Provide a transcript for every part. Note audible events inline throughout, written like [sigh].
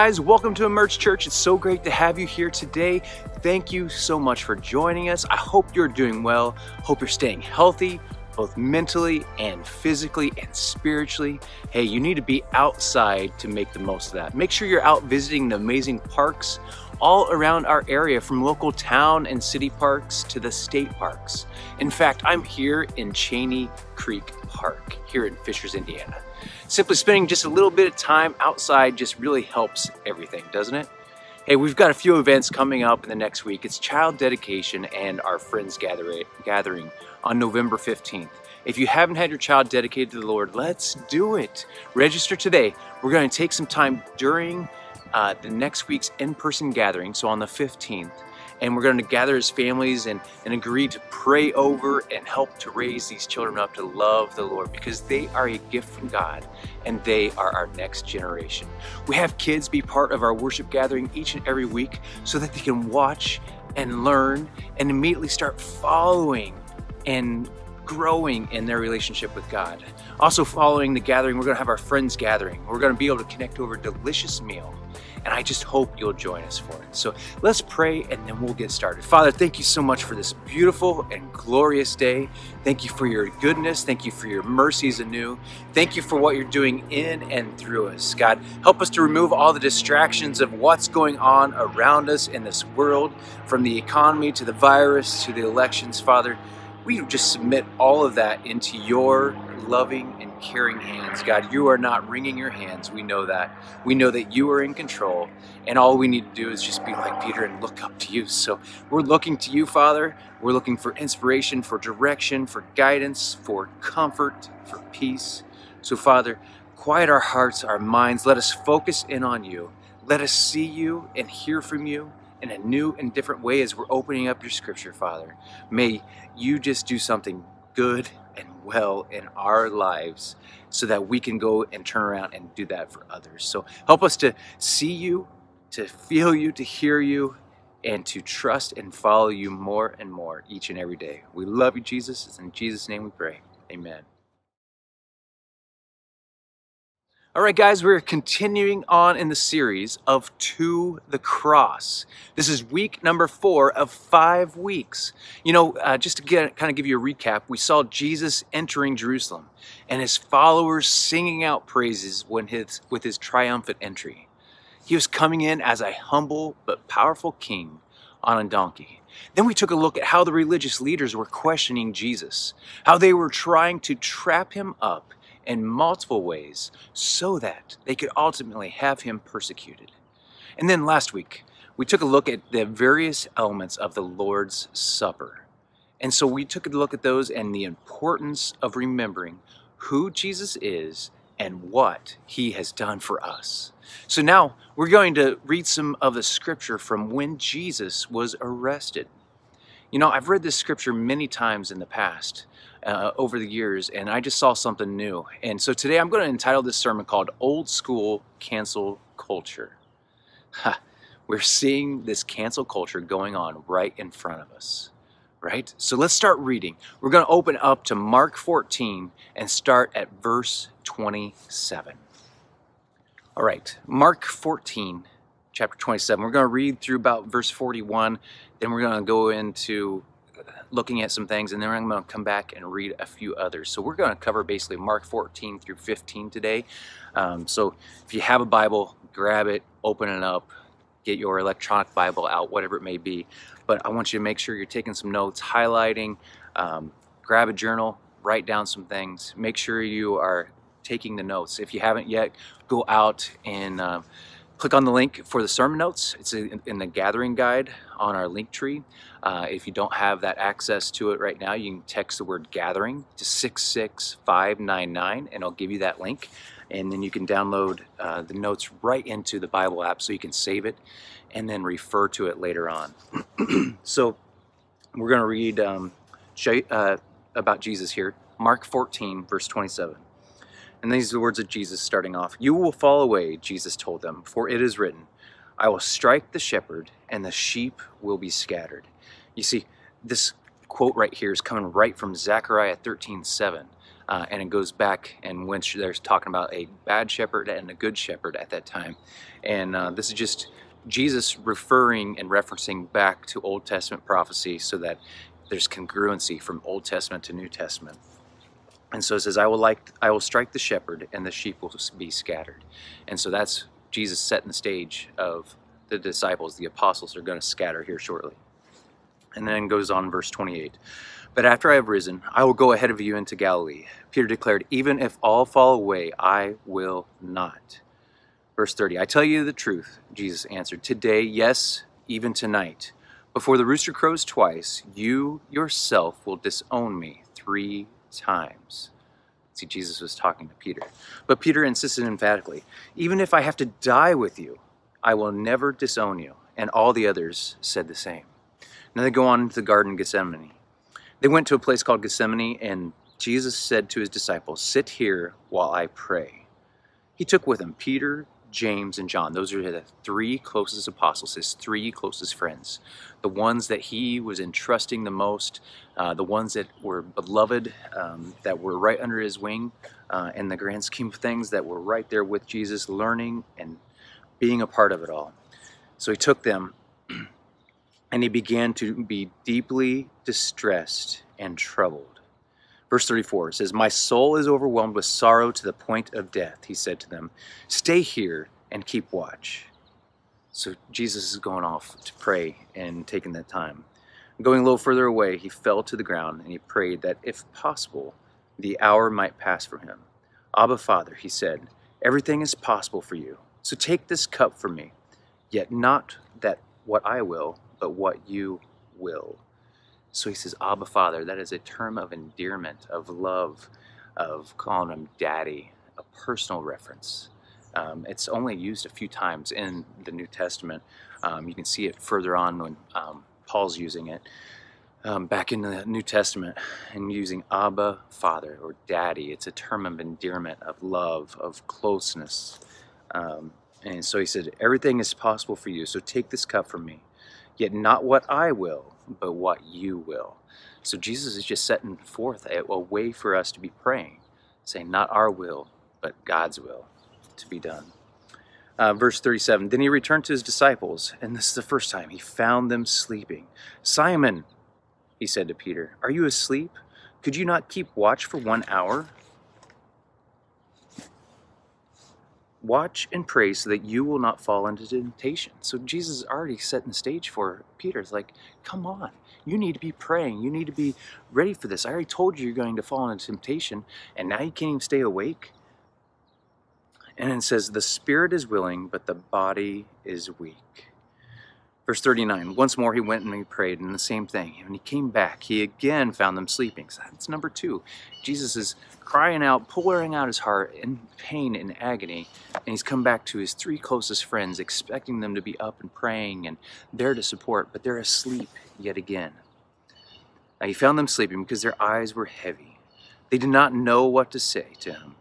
Guys, welcome to Emerge Church. It's so great to have you here today. Thank you so much for joining us. I hope you're doing well. Hope you're staying healthy, both mentally and physically and spiritually. Hey, you need to be outside to make the most of that. Make sure you're out visiting the amazing parks all around our area, from local town and city parks to the state parks. In fact, I'm here in Cheeney Creek Park here in Fishers, Indiana. Simply spending just a little bit of time outside just really helps everything, doesn't it? Hey, we've got a few events coming up in the next week. It's child dedication and our friends gathering on November 15th. If you haven't had your child dedicated to the Lord, let's do it. Register today. We're going to take some time during uh, the next week's in-person gathering, so on the 15th, and we're going to gather as families and, and agree to pray over and help to raise these children up to love the Lord because they are a gift from God and they are our next generation. We have kids be part of our worship gathering each and every week so that they can watch and learn and immediately start following and growing in their relationship with God. Also, following the gathering, we're going to have our friends gathering. We're going to be able to connect over a delicious meal and I just hope you'll join us for it. So let's pray and then we'll get started. Father, thank you so much for this beautiful and glorious day. Thank you for your goodness. Thank you for your mercies anew. Thank you for what you're doing in and through us. God, help us to remove all the distractions of what's going on around us in this world, from the economy to the virus to the elections, Father. We just submit all of that into your loving and caring hands. God, you are not wringing your hands. We know that. We know that you are in control, and all we need to do is just be like Peter and look up to you. So we're looking to you, Father. We're looking for inspiration, for direction, for guidance, for comfort, for peace. So, Father, quiet our hearts, our minds. Let us focus in on you. Let us see you and hear from you in a new and different way as we're opening up your scripture, Father. May you just do something good and well in our lives so that we can go and turn around and do that for others. So help us to see you, to feel you, to hear you, and to trust and follow you more and more each and every day. We love you, Jesus. It's in Jesus' name we pray. Amen. All right, guys, we're continuing on in the series of To the Cross. This is week number four of five weeks. You know, uh, just to get, kind of give you a recap, we saw Jesus entering Jerusalem and his followers singing out praises when his, with his triumphant entry. He was coming in as a humble but powerful king on a donkey. Then we took a look at how the religious leaders were questioning Jesus, how they were trying to trap him up in multiple ways so that they could ultimately have him persecuted. And then last week, we took a look at the various elements of the Lord's Supper. And so we took a look at those and the importance of remembering who Jesus is and what he has done for us. So now we're going to read some of the scripture from when Jesus was arrested. You know, I've read this scripture many times in the past, uh, over the years, and I just saw something new. And so today I'm going to entitle this sermon called Old School Cancel Culture. We're seeing this cancel culture going on right in front of us, right? So let's start reading. We're going to open up to Mark 14 and start at verse 27. All right, Mark 14, chapter 27. We're going to read through about verse 41, then we're going to go into looking at some things, and then I'm going to come back and read a few others. So we're going to cover basically Mark 14 through 15 today. Um, so if you have a Bible, grab it, open it up, get your electronic Bible out, whatever it may be. But I want you to make sure you're taking some notes, highlighting, um, grab a journal, write down some things. Make sure you are taking the notes. If you haven't yet, go out and uh, Click on the link for the sermon notes. It's in the gathering guide on our link tree. Uh, if you don't have that access to it right now, you can text the word gathering to 66599 and I'll give you that link. And then you can download uh, the notes right into the Bible app so you can save it and then refer to it later on. [clears throat] so we're going to read um, uh, about Jesus here. Mark 14, verse 27. And these are the words of Jesus starting off. You will fall away, Jesus told them, for it is written, I will strike the shepherd, and the sheep will be scattered. You see, this quote right here is coming right from Zechariah 13 7. Uh, and it goes back and when they're talking about a bad shepherd and a good shepherd at that time. And uh, this is just Jesus referring and referencing back to Old Testament prophecy so that there's congruency from Old Testament to New Testament. And so it says, I will like I will strike the shepherd and the sheep will be scattered. And so that's Jesus setting the stage of the disciples, the apostles are going to scatter here shortly. And then goes on verse 28. But after I have risen, I will go ahead of you into Galilee. Peter declared, Even if all fall away, I will not. Verse 30. I tell you the truth, Jesus answered. Today, yes, even tonight, before the rooster crows twice, you yourself will disown me three times. See, Jesus was talking to Peter. But Peter insisted emphatically, Even if I have to die with you, I will never disown you. And all the others said the same. Now they go on into the Garden of Gethsemane. They went to a place called Gethsemane, and Jesus said to his disciples, Sit here while I pray. He took with him Peter, James, and John. Those are the three closest apostles, his three closest friends. The ones that he was entrusting the most, uh, the ones that were beloved, um, that were right under his wing, uh, in the grand scheme of things, that were right there with Jesus, learning and being a part of it all. So he took them [clears throat] and he began to be deeply distressed and troubled. Verse 34 says, My soul is overwhelmed with sorrow to the point of death. He said to them, Stay here and keep watch. So Jesus is going off to pray and taking that time. Going a little further away, he fell to the ground and he prayed that, if possible, the hour might pass from him. Abba, Father, he said, everything is possible for you. So take this cup from me, yet not that what I will, but what you will. So he says, Abba Father, that is a term of endearment, of love, of calling him daddy, a personal reference. Um, it's only used a few times in the New Testament. Um, you can see it further on when um, Paul's using it. Um, back in the New Testament and using Abba, Father, or Daddy. It's a term of endearment, of love, of closeness. Um, and so he said, Everything is possible for you, so take this cup from me. Yet not what I will, but what you will. So Jesus is just setting forth a, a way for us to be praying, saying, Not our will, but God's will to be done. Uh, verse 37 Then he returned to his disciples, and this is the first time he found them sleeping. Simon, he said to Peter, Are you asleep? Could you not keep watch for one hour? Watch and pray so that you will not fall into temptation. So Jesus is already setting the stage for Peter. It's like, come on, you need to be praying. You need to be ready for this. I already told you you're going to fall into temptation, and now you can't even stay awake. And it says, the spirit is willing, but the body is weak. Verse 39, once more he went and he prayed, and the same thing. And when he came back, he again found them sleeping. So that's number two. Jesus is crying out, pouring out his heart in pain and agony, and he's come back to his three closest friends, expecting them to be up and praying and there to support, but they're asleep yet again. Now he found them sleeping because their eyes were heavy. They did not know what to say to him.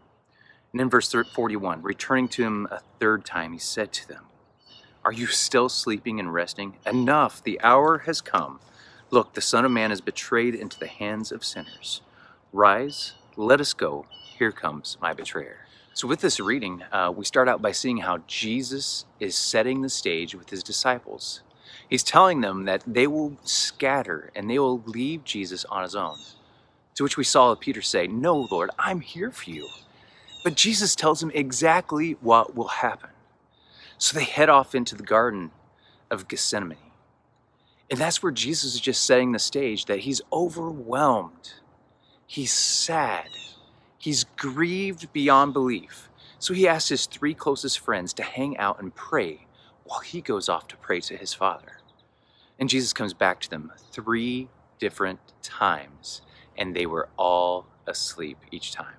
And in verse 41, returning to him a third time, he said to them, are you still sleeping and resting? Enough, the hour has come. Look, the Son of Man is betrayed into the hands of sinners. Rise, let us go. Here comes my betrayer. So, with this reading, uh, we start out by seeing how Jesus is setting the stage with his disciples. He's telling them that they will scatter and they will leave Jesus on his own. To which we saw Peter say, No, Lord, I'm here for you. But Jesus tells him exactly what will happen. So they head off into the Garden of Gethsemane. And that's where Jesus is just setting the stage that he's overwhelmed. He's sad. He's grieved beyond belief. So he asks his three closest friends to hang out and pray while he goes off to pray to his Father. And Jesus comes back to them three different times, and they were all asleep each time.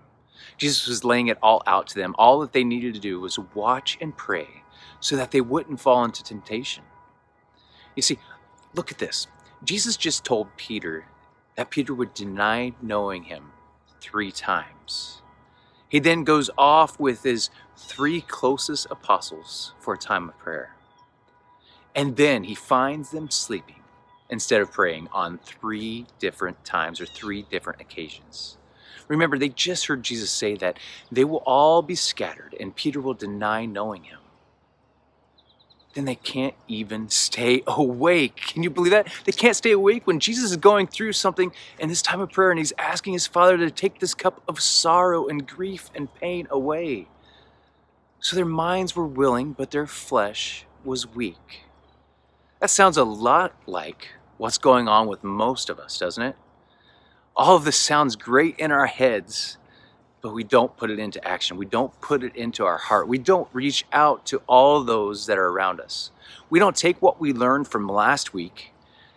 Jesus was laying it all out to them. All that they needed to do was watch and pray so that they wouldn't fall into temptation. You see, look at this. Jesus just told Peter that Peter would deny knowing him three times. He then goes off with his three closest apostles for a time of prayer. And then he finds them sleeping instead of praying on three different times or three different occasions. Remember, they just heard Jesus say that they will all be scattered and Peter will deny knowing him. Then they can't even stay [laughs] awake. Can you believe that? They can't stay awake when Jesus is going through something in this time of prayer and he's asking his Father to take this cup of sorrow and grief and pain away. So their minds were willing, but their flesh was weak. That sounds a lot like what's going on with most of us, doesn't it? All of this sounds great in our heads, but we don't put it into action. We don't put it into our heart. We don't reach out to all those that are around us. We don't take what we learned from last week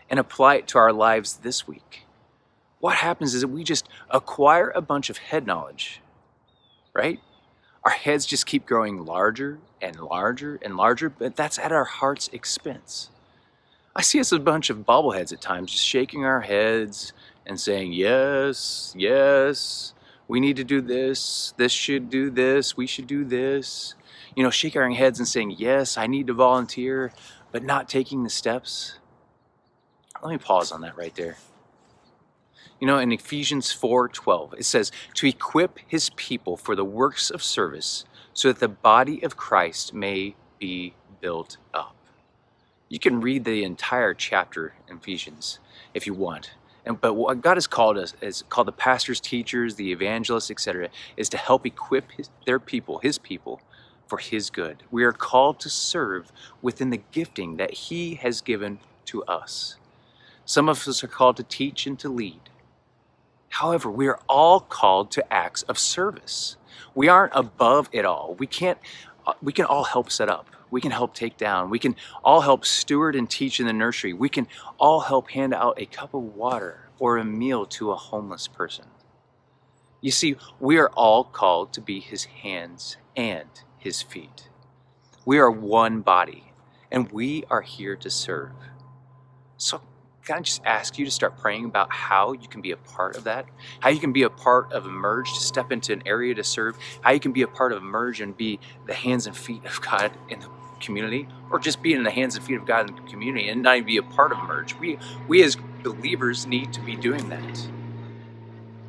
and apply it to our lives this week. What happens is that we just acquire a bunch of head knowledge, right? Our heads just keep growing larger and larger and larger, but that's at our heart's expense. I see us a bunch of bobbleheads at times, just shaking our heads and saying, Yes, yes, we need to do this, this should do this, we should do this. You know, shaking our heads and saying, Yes, I need to volunteer, but not taking the steps. Let me pause on that right there. You know, in Ephesians 4:12, it says, "To equip his people for the works of service, so that the body of Christ may be built up." You can read the entire chapter in Ephesians if you want. And, but what God has called us is called the pastors, teachers, the evangelists, etc., is to help equip his, their people, His people, for His good. We are called to serve within the gifting that He has given to us. Some of us are called to teach and to lead. However, we are all called to acts of service. We aren't above it all. We can't. Uh, we can all help set up we can help take down. We can all help steward and teach in the nursery. We can all help hand out a cup of water or a meal to a homeless person. You see, we are all called to be his hands and his feet. We are one body, and we are here to serve. So can I just ask you to start praying about how you can be a part of that? How you can be a part of Emerge to step into an area to serve? How you can be a part of Emerge and be the hands and feet of God in the community? Or just be in the hands and feet of God in the community and not even be a part of Emerge? We, we as believers need to be doing that.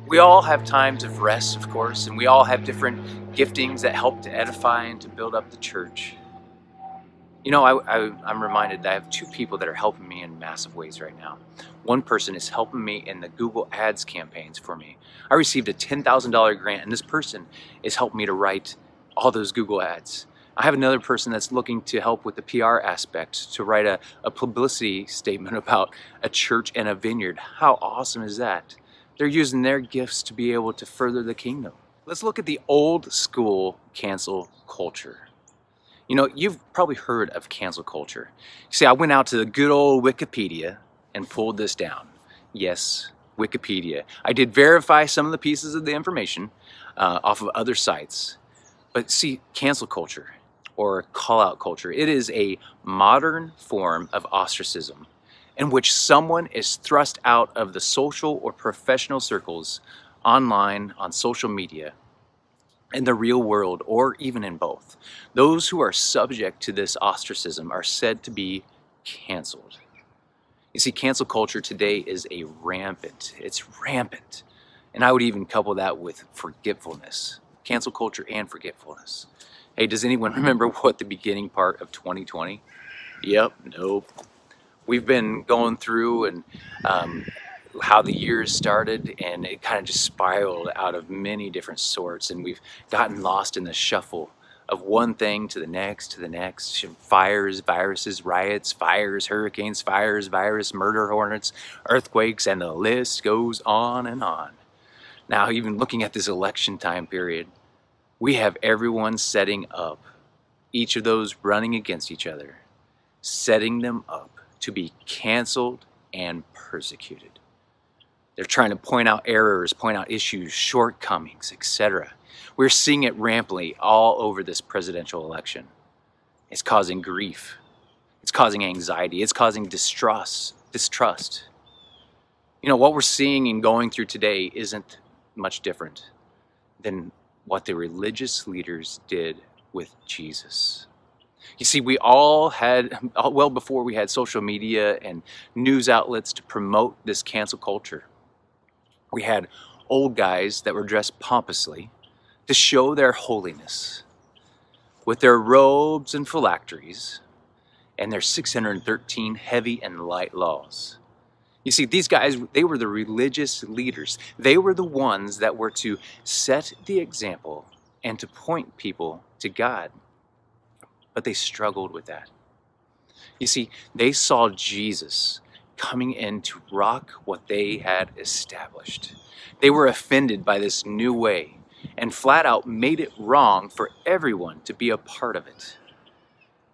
We all have times of rest, of course, and we all have different giftings that help to edify and to build up the church. You know, I, am reminded that I have two people that are helping me in massive ways right now. One person is helping me in the Google Ads campaigns for me. I received a $10,000 grant, and this person is helping me to write all those Google Ads. I have another person that's looking to help with the PR aspect, to write a, a publicity statement [laughs] about a church and a vineyard. How awesome is that? They're using their gifts to be able to further the kingdom. Let's look at the old school cancel culture. You know, you've probably heard of cancel culture. See, I went out to the good old Wikipedia and pulled this down. Yes, Wikipedia. I did verify some of the pieces of the information uh, off of other sites. But see, cancel culture or call out culture, it is a modern form of ostracism in which someone is thrust out of the social or professional circles online on social media in the real world or even in both. Those who are subject to this ostracism are said to be canceled. You see, cancel culture today is a rampant, it's rampant. And I would even couple that with forgetfulness. Cancel culture and forgetfulness. Hey, does anyone [laughs] remember what the beginning part of 2020? Yep, nope. We've been going through and um, how the years started and it kind of just spiraled out of many different sorts and we've gotten lost in the shuffle of one thing to the next to the next fires viruses riots fires hurricanes fires virus murder hornets earthquakes and the list goes on and on now even looking at this election time period we have everyone setting up each of those running against each other setting them up to be canceled and persecuted they're trying to point out errors, point out issues, shortcomings, etc. We're seeing it rampantly all over this presidential election. It's causing grief. It's causing anxiety. It's causing distrust. Distrust. You know, what we're seeing and going through today isn't much different than what the religious leaders did with Jesus. You see, we all had, [laughs] well before we had social media and news outlets to promote this cancel culture we had old guys that were dressed pompously to show their holiness with their robes and phylacteries and their 613 heavy and light laws. You see, these guys, they were the religious leaders. They were the ones that were to set the example and to point people to God. But they struggled with that. You see, they saw Jesus coming in to rock what they had established. They were offended by this new way and flat out made it wrong for everyone to be a part of it.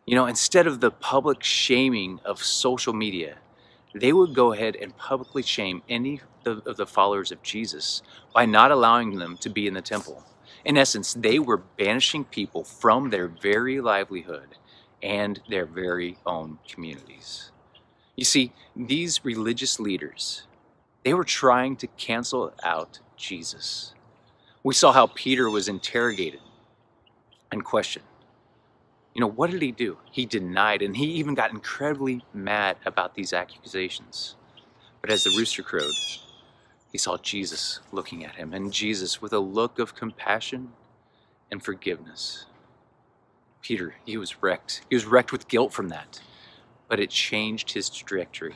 You know, instead of the public shaming of social media, they would go ahead and publicly shame any of the followers of Jesus by not allowing them to be in the temple. In essence, they were banishing people from their very livelihood and their very own communities. You see, these religious leaders, they were trying to cancel out Jesus. We saw how Peter was interrogated and questioned. You know, what did he do? He denied, and he even got incredibly mad about these accusations. But as the rooster crowed, he saw Jesus looking at him, and Jesus with a look of compassion and forgiveness. Peter, he was wrecked. He was wrecked with guilt from that, but it changed his trajectory.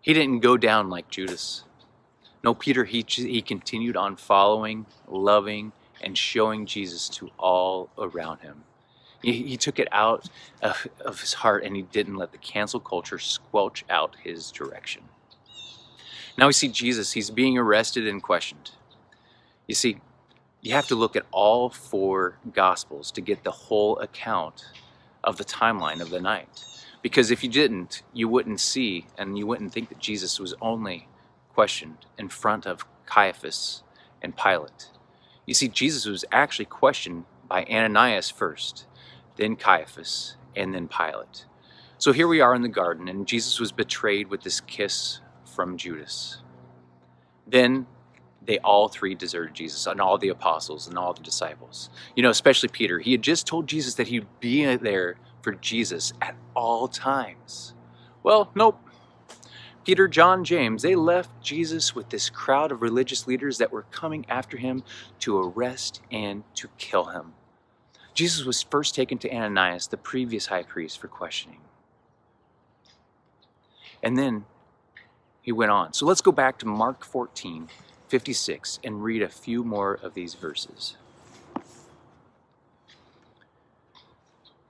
He didn't go down like Judas. No, Peter, he, he continued on following, loving, and showing Jesus to all around him. He, he took it out of, of his heart and he didn't let the cancel culture squelch out his direction. Now we see Jesus, he's being arrested and questioned. You see, you have to look at all four Gospels to get the whole account of the timeline of the night. Because if you didn't, you wouldn't see and you wouldn't think that Jesus was only questioned in front of Caiaphas and Pilate. You see, Jesus was actually questioned by Ananias first, then Caiaphas, and then Pilate. So here we are in the garden, and Jesus was betrayed with this kiss from Judas. Then they all three deserted Jesus, and all the apostles and all the disciples. You know, especially Peter. He had just told Jesus that he'd be there for Jesus at all times. Well, nope. Peter, John, James, they left Jesus with this crowd of religious leaders that were coming after him to arrest and to kill him. Jesus was first taken to Ananias, the previous high priest, for questioning. And then he went on. So let's go back to Mark 14, 56, and read a few more of these verses.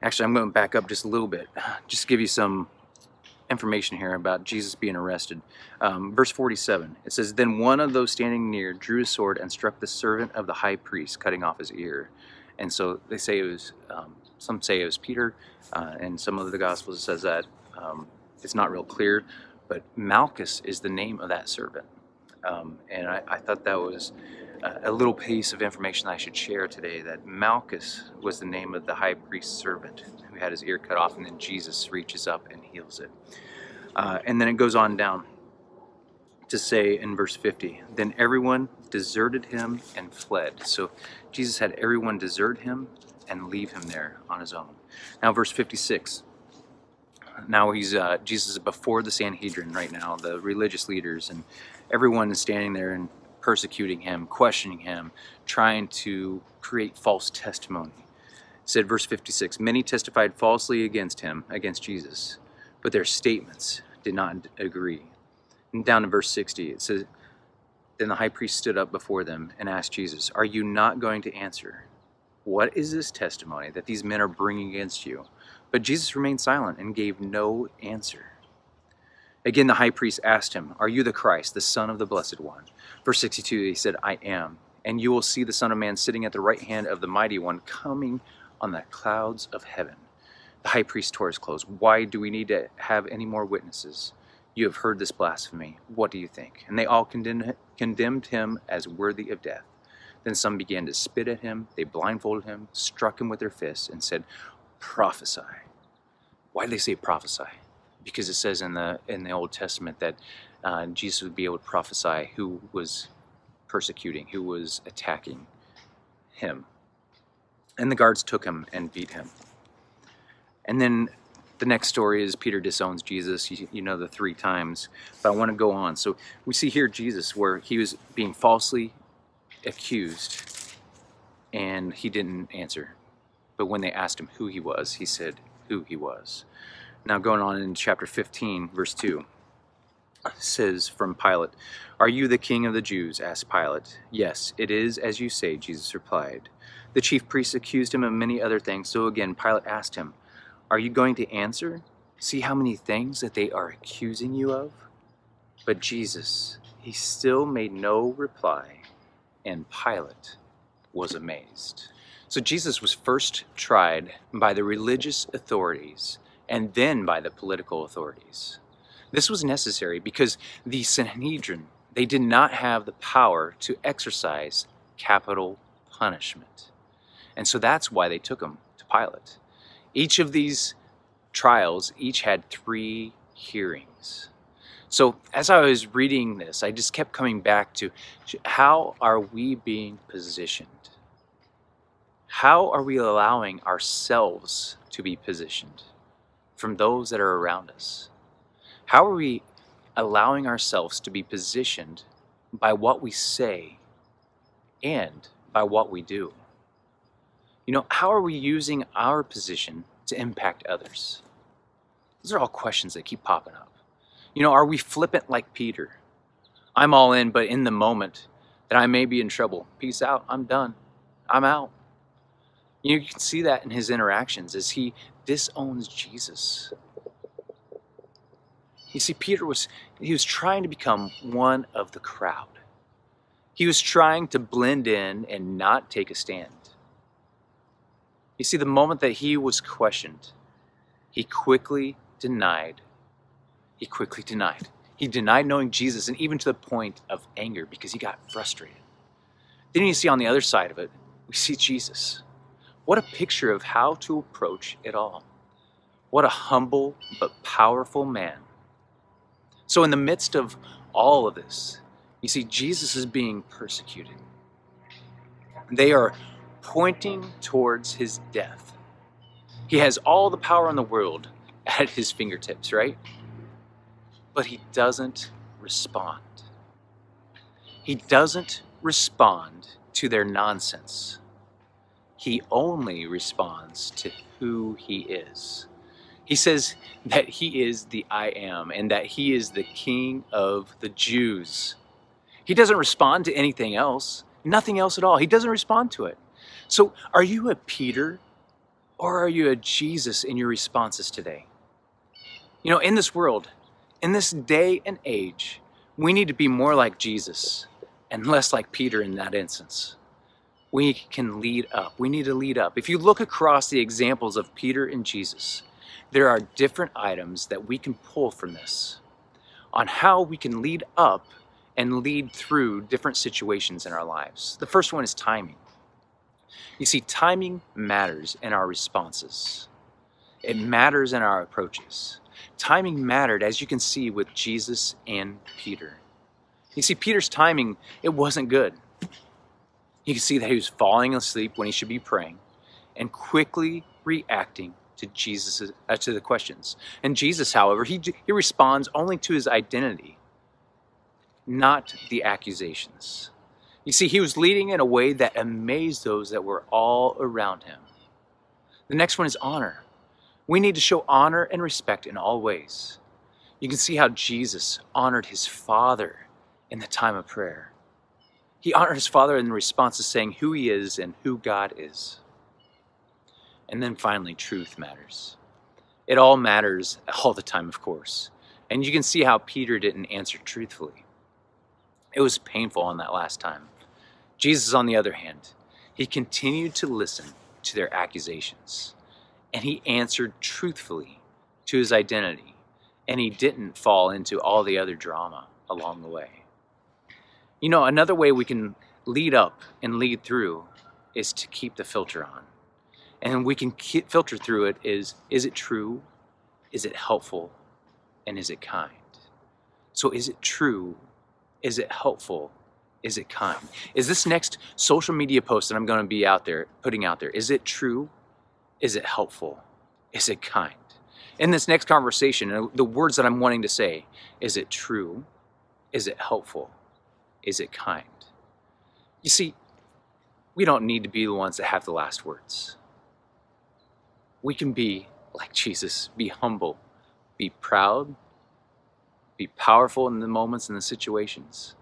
Actually, I'm going to back up just a little bit, just to give you some information here about Jesus being arrested. Um, verse 47, it says, Then one of those standing near drew a sword and struck the servant of the high priest, cutting off his ear. And so they say it was, um, some say it was Peter, uh, and some of the Gospels says that um, it's not real clear, but Malchus is the name of that servant. Um, and I, I, thought that was a little piece of information I should share today that Malchus was the name of the high priest's servant who had his ear cut off, and then Jesus reaches up and heals it. Uh, and then it goes on down to say in verse 50 then everyone deserted him and fled. So Jesus had everyone desert him and leave him there on his own. Now, verse 56. Now he's uh, Jesus is before the Sanhedrin right now, the religious leaders, and everyone is standing there and persecuting him, questioning him, trying to create false testimony. It said verse 56, many testified falsely against him, against Jesus, but their statements did not agree. Down to verse 60, it says, Then the high priest stood up before them and asked Jesus, Are you not going to answer? What is this testimony that these men are bringing against you? But Jesus remained silent and gave no answer. Again, the high priest asked him, Are you the Christ, the Son of the Blessed One? Verse 62, he said, I am. And you will see the Son of Man sitting at the right hand of the Mighty One, coming on the clouds of heaven. The high priest tore his clothes. Why do we need to have any more witnesses? You have heard this blasphemy. What do you think? And they all condemned, him as worthy of death. Then some began to spit at him. They blindfolded him, struck him with their fists, and said, Prophesy. Why did they say prophesy? because it says in the in the Old Testament that uh, Jesus would be able to prophesy who was persecuting, who was attacking him. And the guards took him and beat him. And then the next story is Peter disowns Jesus. You, you know the three times, but I want to go on. So we see here Jesus where he was being falsely accused and he didn't answer. But when they asked him who he was, he said who he was. Now going on in chapter 15, verse 2 says from Pilate, Are you the king of the Jews? asked Pilate. Yes, it is as you say, Jesus replied. The chief priests accused him of many other things, so again Pilate asked him, Are you going to answer? See how many things that they are accusing you of? But Jesus, he still made no reply, and Pilate was amazed. So Jesus was first tried by the religious authorities and then by the political authorities. This was necessary because the Sanhedrin, they did not have the power to exercise capital punishment. And so that's why they took him to Pilate. Each of these trials each had three hearings. So as I was reading this, I just kept coming back to how are we being positioned? How are we allowing ourselves to be positioned from those that are around us? How are we allowing ourselves to be positioned by what we say and by what we do? You know, how are we using our position to impact others? Those are all questions that keep popping up. You know, are we flippant like Peter? I'm all in, but in the moment that I may be in trouble, peace out, I'm done, I'm out. You can see that in his interactions as he disowns Jesus. You see, Peter was, he was trying to become one of the crowd. He was trying to blend in and not take a stand. You see, the moment that he was questioned, he quickly denied. He quickly denied. He denied knowing Jesus, and even to the point of anger because he got frustrated. Then you see on the other side of it, we see Jesus. What a picture of how to approach it all. What a humble but powerful man so, in the midst of all of this, you see, Jesus is being persecuted. They are pointing towards his death. He has all the power in the world [laughs] at his fingertips, right? But he doesn't respond. He doesn't respond to their nonsense. He only responds to who he is. He says that he is the I am and that he is the king of the Jews. He doesn't respond to anything else, nothing else at all. He doesn't respond to it. So, are you a Peter or are you a Jesus in your responses today? You know, in this world, in this day and age, we need to be more like Jesus and less like Peter in that instance. We can lead up. We need to lead up. If you look across the examples of Peter and Jesus, there are different items that we can pull from this on how we can lead up and lead through different situations in our lives. The first one is timing. You see, timing matters in our responses. It matters in our approaches. Timing mattered, as you can see, with Jesus and Peter. You see, Peter's timing, it wasn't good. You can see that he was falling asleep when he should be praying and quickly reacting to Jesus uh, to the questions. And Jesus, however, he he responds only to his identity, not the accusations. You see, he was leading in a way that amazed those that were all around him. The next one is honor. We need to show honor and respect in all ways. You can see how Jesus honored his Father in the time of prayer. He honored his Father in response to saying who he is and who God is. And then finally, truth matters. It all matters [laughs] all the time, of course. And you can see how Peter didn't answer truthfully. It was painful on that last time. Jesus, on the other hand, he continued to listen to their accusations. And he answered truthfully to his identity. And he didn't fall into all the other drama along the way. You know, another way we can lead up and lead through is to keep the filter on and we can filter through it is is it true is it helpful and is it kind so is it true is it helpful is it kind is this next social media post that i'm going to be out there putting out there is it true is it helpful is it kind In this next conversation, uh, the words that I'm wanting to say is it true? Is it helpful? Is it kind? You see, we don't need to be the ones that have the last words. We can be like Jesus, be humble, be proud, be powerful in the moments and the situations.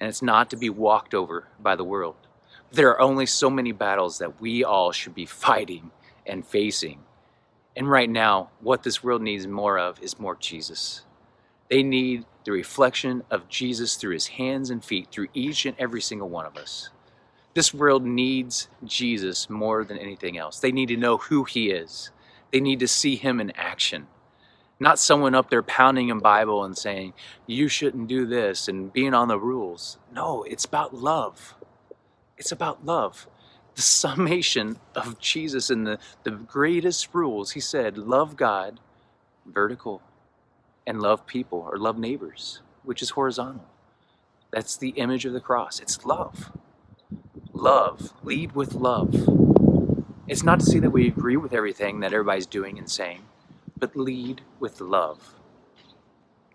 And it's not to be walked over by the world. There are only so many battles that we all should be [laughs] fighting and facing. And right now, what this world needs more of is more Jesus. They need the reflection of Jesus through his hands and feet, through each and every single one of us. This world needs Jesus more than anything else. They need to know who he is. They need to see him in action. Not someone up there pounding a Bible and saying, you shouldn't do this and being on the rules. No, it's about love. It's about love. The summation of Jesus in the, the greatest rules, he said, love God, vertical, and love people or love neighbors, which is horizontal. That's the image of the cross. It's love. Love. Lead with love. It's not to say that we agree with everything that everybody's doing and saying, but lead with love.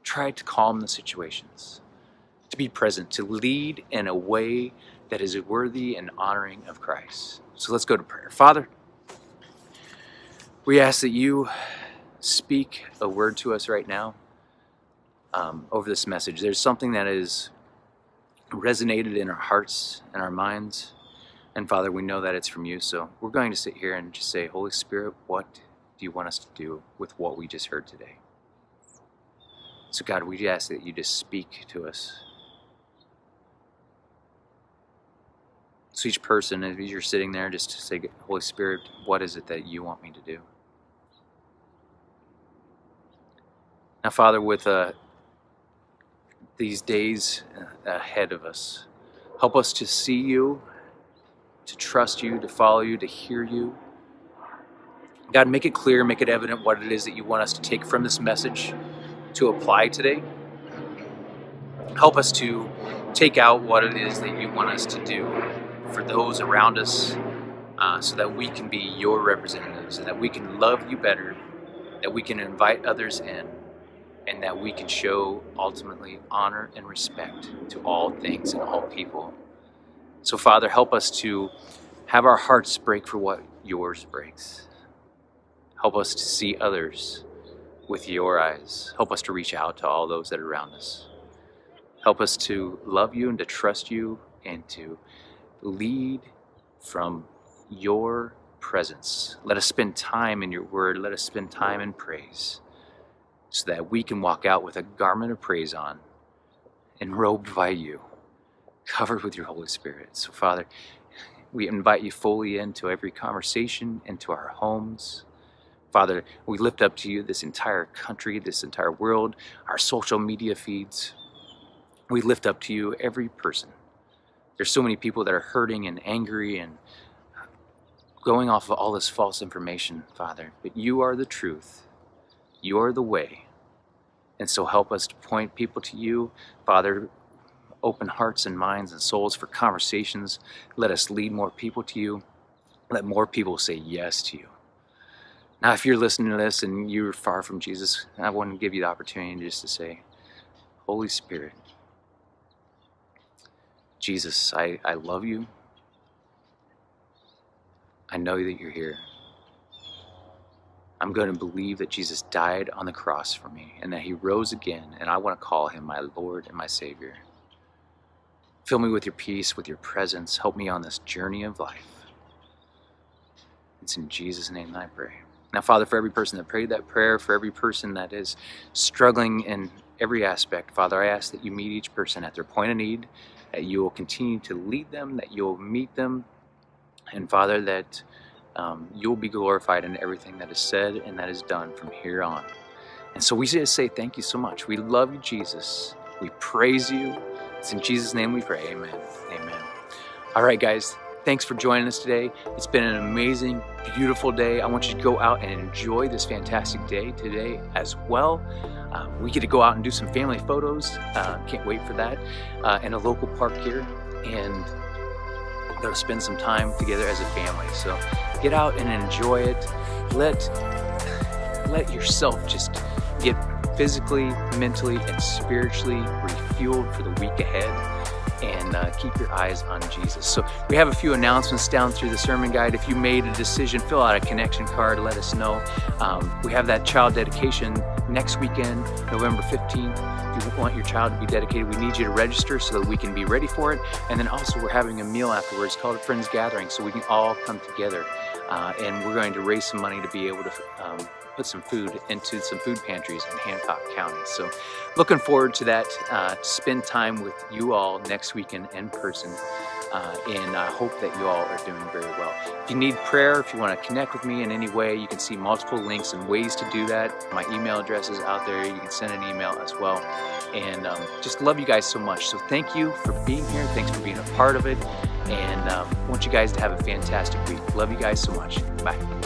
Try to calm the situations, to be present, to lead in a way that is worthy and honoring of Christ. So let's go to prayer. Father, we ask that you speak a word to us right now um, over this message. There's something that is resonated in our hearts and our minds. And Father, we know that it's from you. So we're going to sit here and just say, Holy Spirit, what do you want us to do with what we just heard today? So, God, we ask that you just speak to us. So, each person, as you're sitting there, just to say, Holy Spirit, what is it that you want me to do? Now, Father, with uh, these days uh, ahead of us, help us to see you, to trust you, to follow you, to hear you. God, make it clear, make it evident what it is that you want us to take from this message to apply today. Help us to take out what it is that you want us to do for those around us uh, so that we can be your representatives and that we can love you better, that we can invite others in, and that we can show ultimately honor and respect to all things and all people. So, Father, help us to have our hearts break for what yours breaks. Help us to see others with your eyes. Help us to reach out to all those that are around us. Help us to love you and to trust you and to lead from your presence. Let us spend time in your word. Let us spend time in praise so that we can walk out with a garment of praise on, enrobed by you, covered with your Holy Spirit. So, Father, we invite you fully into every conversation, into our homes, Father, we lift up to you this entire country, this entire world, our social media feeds. We lift up to you every person. There's so many people that are hurting and angry and going off of all this false information, Father. But you are the truth. You are the way. And so help us to point people to you, Father. Open hearts and minds and souls for conversations. Let us lead more people to you. Let more people say yes to you. Now, if you're listening to this and you're far from Jesus, I want to give you the opportunity just to say, Holy Spirit, Jesus, I, I love you. I know that you're here. I'm going to believe that Jesus died on the cross for me and that he rose again, and I want to call him my Lord and my Savior. Fill me with your peace, with your presence. Help me on this journey of life. It's in Jesus' name I pray. Now, Father, for every person that prayed that prayer, for every person that is struggling in every aspect, Father, I ask that you meet each person at their point of need, that you will continue to lead them, that you'll meet them, and Father, that um, you'll be glorified in everything that is said and that is done from here on. And so we just say thank you so much. We love you, Jesus. We praise you. It's in Jesus' name we pray. Amen. Amen. All right, guys. Thanks for joining us today. It's been an amazing, beautiful day. I want you to go out and enjoy this fantastic day today as well. Uh, we get to go out and do some family photos. Uh, can't wait for that. Uh, in a local park here. And to spend some time together as a family. So get out and enjoy it. Let let yourself just get physically, mentally, and spiritually refueled for the week ahead and uh, keep your eyes on Jesus. So we have a few announcements down through the sermon guide. If you made a decision, fill out a connection card, let us know. Um, we have that child dedication next weekend, November 15th. If you want your child to be dedicated, we need you to register so that we can be ready for it. And then also we're having a meal afterwards called a Friends Gathering so we can all come together. Uh, and we're going to raise some money to be able to um, put some food into some food pantries in Hancock County. So looking forward to that, uh, spend time with you all next weekend in person. Uh, and I hope that you all are doing very well. If you need prayer, if you want to connect with me in any way, you can see multiple links and ways to do that. My email address is out there. You can send an email as well. And um, just love you guys so much. So thank you for being here. Thanks for being a part of it. And um, want you guys to have a fantastic week. Love you guys so much. Bye.